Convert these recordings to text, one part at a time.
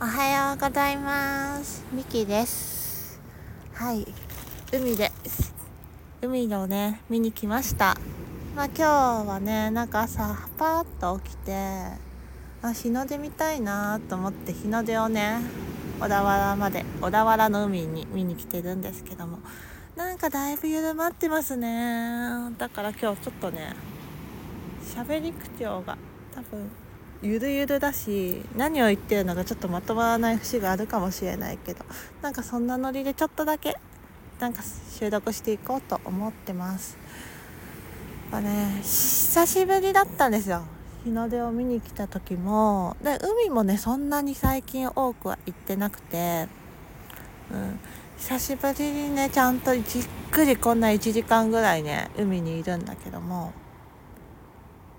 おはようございます。ミキです。はい。海です。海をね見に来ました。まあ今日はねなんか朝パーッと起きてあ日の出見たいなと思って日の出をね小田原まで小田原の海に見に来てるんですけどもなんかだいぶ緩まってますね。だから今日ちょっとね喋り口調が多分ゆるゆるだし何を言ってるのかちょっとまとまらない節があるかもしれないけどなんかそんなノリでちょっとだけなんか収録していこうと思ってます。まあね久しぶりだったんですよ。日の出を見に来た時も。で海もねそんなに最近多くは行ってなくて、うん、久しぶりにねちゃんとじっくりこんな1時間ぐらいね海にいるんだけども。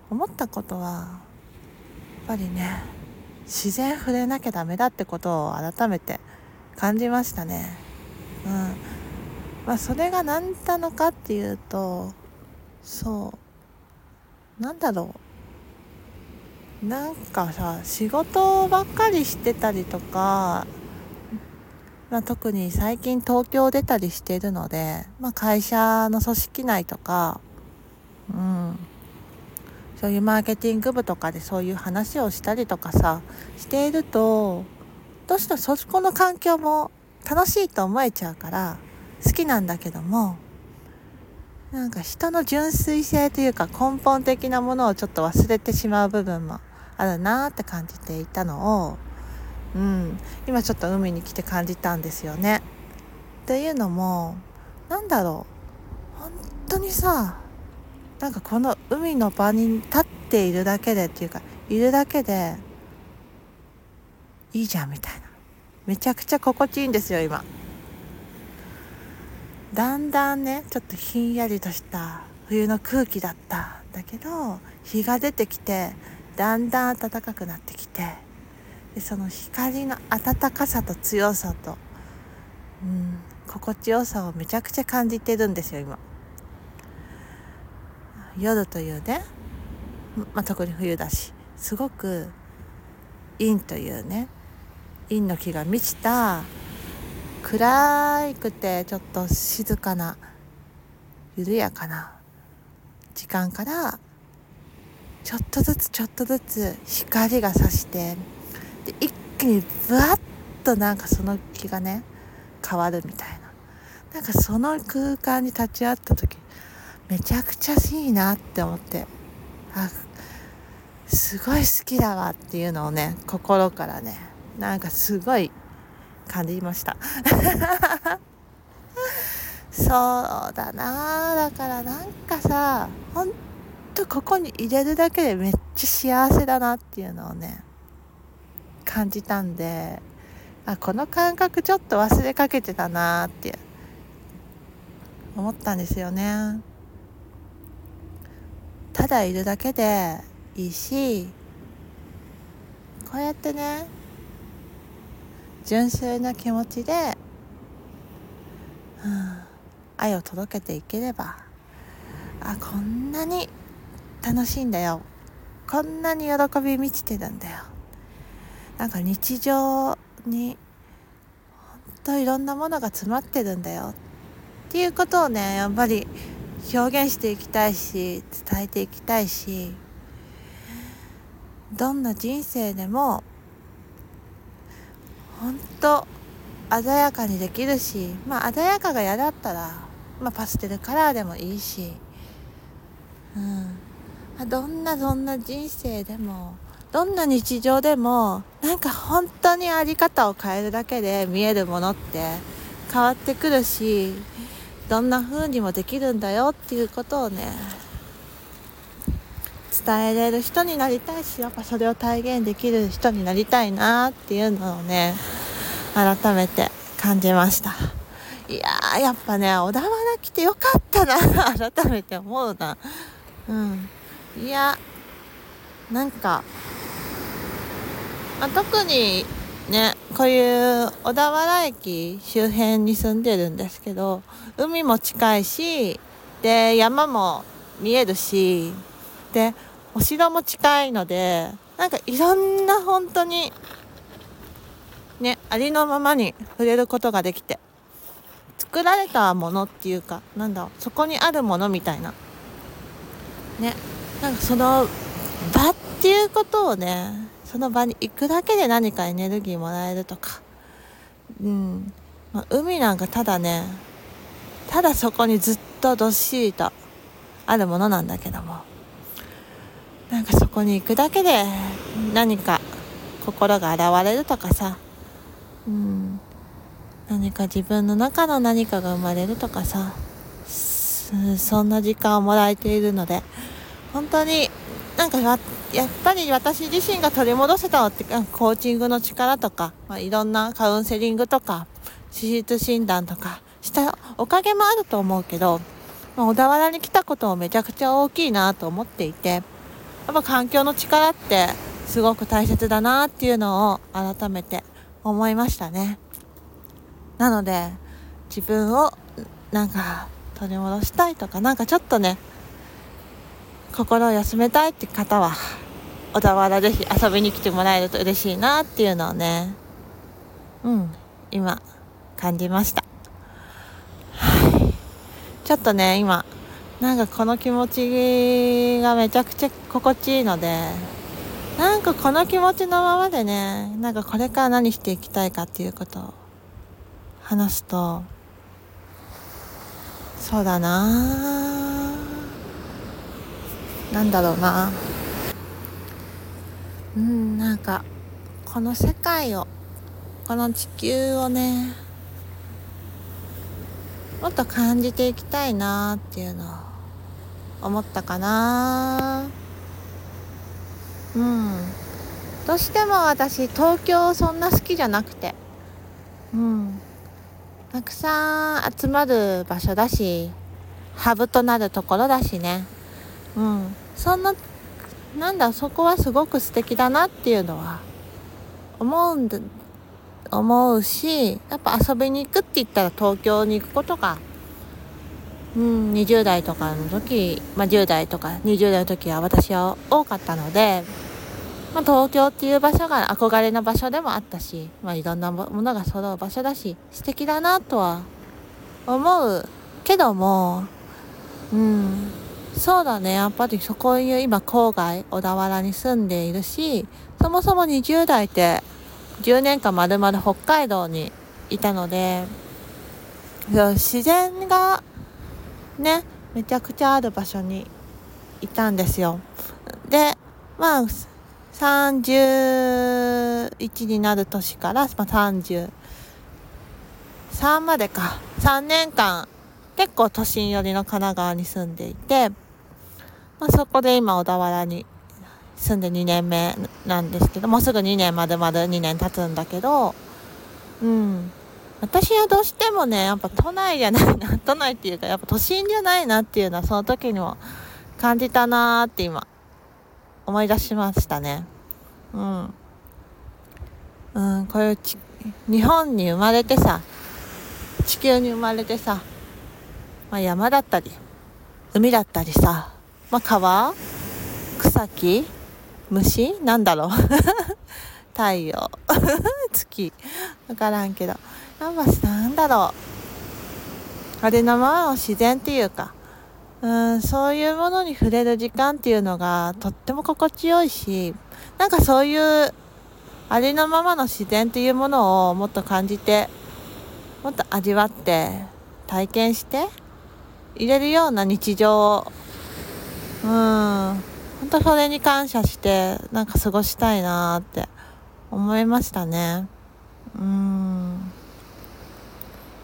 思ったことはぱりね自然触れなきゃダメだってことを改めて感じましたね。うん。まあ、それが何なのかっていうとそう。なんだろう。なんかさ仕事ばっかりしてたりとか、まあ、特に最近東京出たりしてるので、まあ、会社の組織内とかうん。そういうマーケティング部とかでそういう話をしたりとかさしているとどうしてもそこの環境も楽しいと思えちゃうから好きなんだけどもなんか人の純粋性というか根本的なものをちょっと忘れてしまう部分もあるなって感じていたのを、うん、今ちょっと海に来て感じたんですよね。っていうのもなんだろう本当にさなんかこの海の場に立っているだけでっていうかいるだけでいいじゃんみたいなめちゃくちゃ心地いいんですよ今だんだんねちょっとひんやりとした冬の空気だったんだけど日が出てきてだんだん暖かくなってきてでその光の暖かさと強さと、うん、心地よさをめちゃくちゃ感じてるんですよ今。夜というね、まあ、特に冬だしすごく陰というね陰の木が満ちた暗くてちょっと静かな緩やかな時間からちょっとずつちょっとずつ光がさしてで一気にブワッとなんかその気がね変わるみたいな。なんかその空間に立ち会った時めちゃくちゃいいなって思って。あすごい好きだわっていうのをね心からねなんかすごい感じました。そうだな。だからなんかさほんとここに入れるだけでめっちゃ幸せだなっていうのをね感じたんであこの感覚ちょっと忘れかけてたなって思ったんですよね。ただいるだけでいいしこうやってね純粋な気持ちで、うん、愛を届けていければあこんなに楽しいんだよ。こんなに喜び満ちてるんだよ。なんか日常に本当いろんなものが詰まってるんだよ。っていうことをねやっぱり表現していきたいし伝えていきたいしどんな人生でも本当鮮やかにできるしまあ鮮やかが嫌だったら、まあ、パステルカラーでもいいし、うん、どんなどんな人生でもどんな日常でもなんか本当にあり方を変えるだけで見えるものって変わってくるしどんな風にもできるんだよっていうことをね伝えれる人になりたいしやっぱそれを体現できる人になりたいなっていうのをね改めて感じました。いやーやっぱね小田原来てよかったな 改めて思うな。うん。いやなんか、まあ、特にねこういう小田原駅周辺に住んでるんですけど海も近いしで山も見えるしでお城も近いのでなんかいろんな本当にねありのままに触れることができて作られたものっていうかなんだそこにあるものみたいな。ねなんかその場っていうことをねその場に行くだけで何かエネルギーもらえるとか。うん。まあ、海なんかただねただそこにずっとどっしりとあるものなんだけども。なんかそこに行くだけで何か心が現れるとかさ、うん、何か自分の中の何かが生まれるとかさ。そんな時間をもらえているので本当になんかやっぱり私自身が取り戻せたってコーチングの力とか、まあ、いろんなカウンセリングとか手術診断とかしたおかげもあると思うけど、まあ、小田原に来たこともめちゃくちゃ大きいなと思っていてやっぱ環境の力ってすごく大切だなっていうのを改めて思いましたね。なので自分をなんか取り戻したいとかなんかちょっとね心を休めたいって方は小田原ぜひ遊びに来てもらえると嬉しいなっていうのをねうん今感じました。はい。ちょっとね、今、なんかこの気持ちがめちゃくちゃ心地いいので、なんかこの気持ちのままでね、なんかこれから何していきたいかっていうことを話すと、そうだななんだろうな。うんなんかこの世界をこの地球をねもっと感じていきたいなっていうのを思ったかな。うん。どうしても私東京そんな好きじゃなくて。うん。たくさん集まる場所だしハブとなるところだしね。うん。そんななんだそこはすごく素敵だなっていうのは思うん思うしやっぱ遊びに行くって言ったら東京に行くことが、うん、20代とかの時、まあ、10代とか20代の時は私は多かったので、まあ、東京っていう場所が憧れの場所でもあったし、まあ、いろんなものが揃う場所だし素敵だなとは思うけどもうん。そうだね。やっぱりそこいう今郊外小田原に住んでいるしそもそも20代って10年間まるまる北海道にいたので自然がねめちゃくちゃある場所にいたんですよ。でまあ31になる年から、まあ、33までか。3年間結構都心寄りの神奈川に住んでいて、まあ、そこで今小田原に住んで2年目なんですけどもうすぐ2年まるまる2年経つんだけどうん。私はどうしてもねやっぱ都内じゃないな 都内っていうかやっぱ都心じゃないなっていうのはその時にも感じたなーって今思い出しましたね。うん。うんこういうち日本に生まれてさ地球に生まれてさ、まあ、山だったり海だったりさ、まあ、川草木虫なんだろう。太陽 月。分からんけど。やっぱなんだろう。あれのままの自然っていうかうんそういうものに触れる時間っていうのがとっても心地よいしなんかそういうありのままの自然っていうものをもっと感じてもっと味わって体験して入れるような日常を。うん。本当それに感謝してなんか過ごしたいなって思いましたね。うん。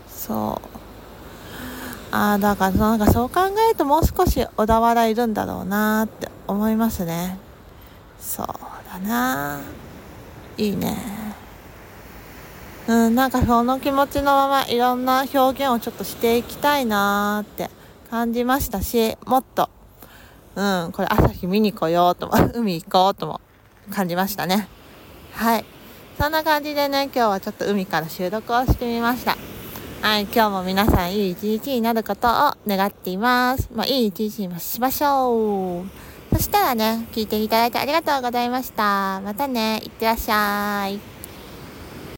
そう。ああだからなんかそう考えるともう少し小田原いるんだろうなって思いますね。そうだないいね。うんなんかその気持ちのままいろんな表現をちょっとしていきたいなって感じましたしもっとうん、これ朝日見に来ようとも、海行こうとも感じましたね。はい。そんな感じでね、今日はちょっと海から収録をしてみました。はい、今日も皆さんいい一日になることを願っています。まあ、いい一日にしましょう。そしたらね、聞いていただいてありがとうございました。またね、いってらっしゃい。